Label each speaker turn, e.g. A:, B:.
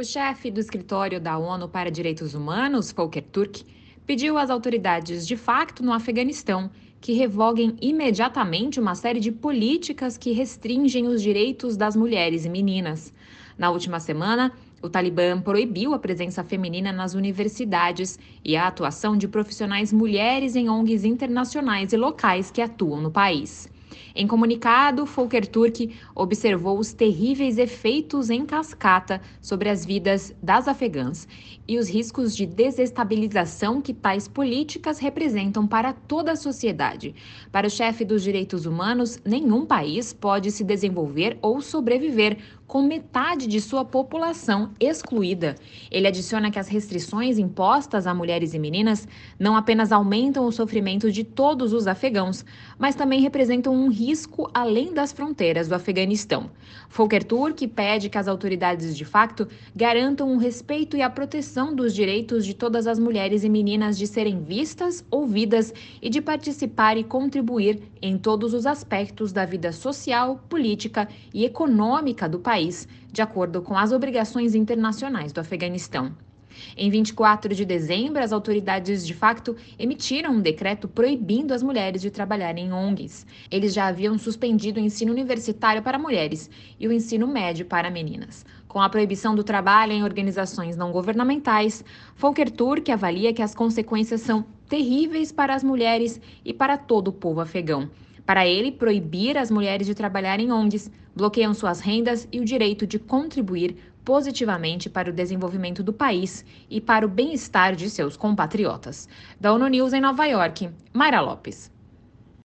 A: O chefe do escritório da ONU para Direitos Humanos, Volker Turk, pediu às autoridades de facto no Afeganistão que revoguem imediatamente uma série de políticas que restringem os direitos das mulheres e meninas. Na última semana, o Talibã proibiu a presença feminina nas universidades e a atuação de profissionais mulheres em ONGs internacionais e locais que atuam no país. Em comunicado, Volker Turk observou os terríveis efeitos em cascata sobre as vidas das afegãs e os riscos de desestabilização que tais políticas representam para toda a sociedade. Para o chefe dos direitos humanos, nenhum país pode se desenvolver ou sobreviver com metade de sua população excluída. Ele adiciona que as restrições impostas a mulheres e meninas não apenas aumentam o sofrimento de todos os afegãos, mas também representam um risco além das fronteiras do Afeganistão. Volker Turk pede que as autoridades de facto garantam o respeito e a proteção dos direitos de todas as mulheres e meninas de serem vistas, ouvidas e de participar e contribuir em todos os aspectos da vida social, política e econômica do país país, de acordo com as obrigações internacionais do Afeganistão. Em 24 de dezembro, as autoridades de facto emitiram um decreto proibindo as mulheres de trabalharem em ONGs. Eles já haviam suspendido o ensino universitário para mulheres e o ensino médio para meninas. Com a proibição do trabalho em organizações não governamentais, Volker Turk avalia que as consequências são terríveis para as mulheres e para todo o povo afegão. Para ele, proibir as mulheres de trabalhar em ONGs bloqueiam suas rendas e o direito de contribuir positivamente para o desenvolvimento do país e para o bem-estar de seus compatriotas. Da ONU News em Nova York, Mayra Lopes.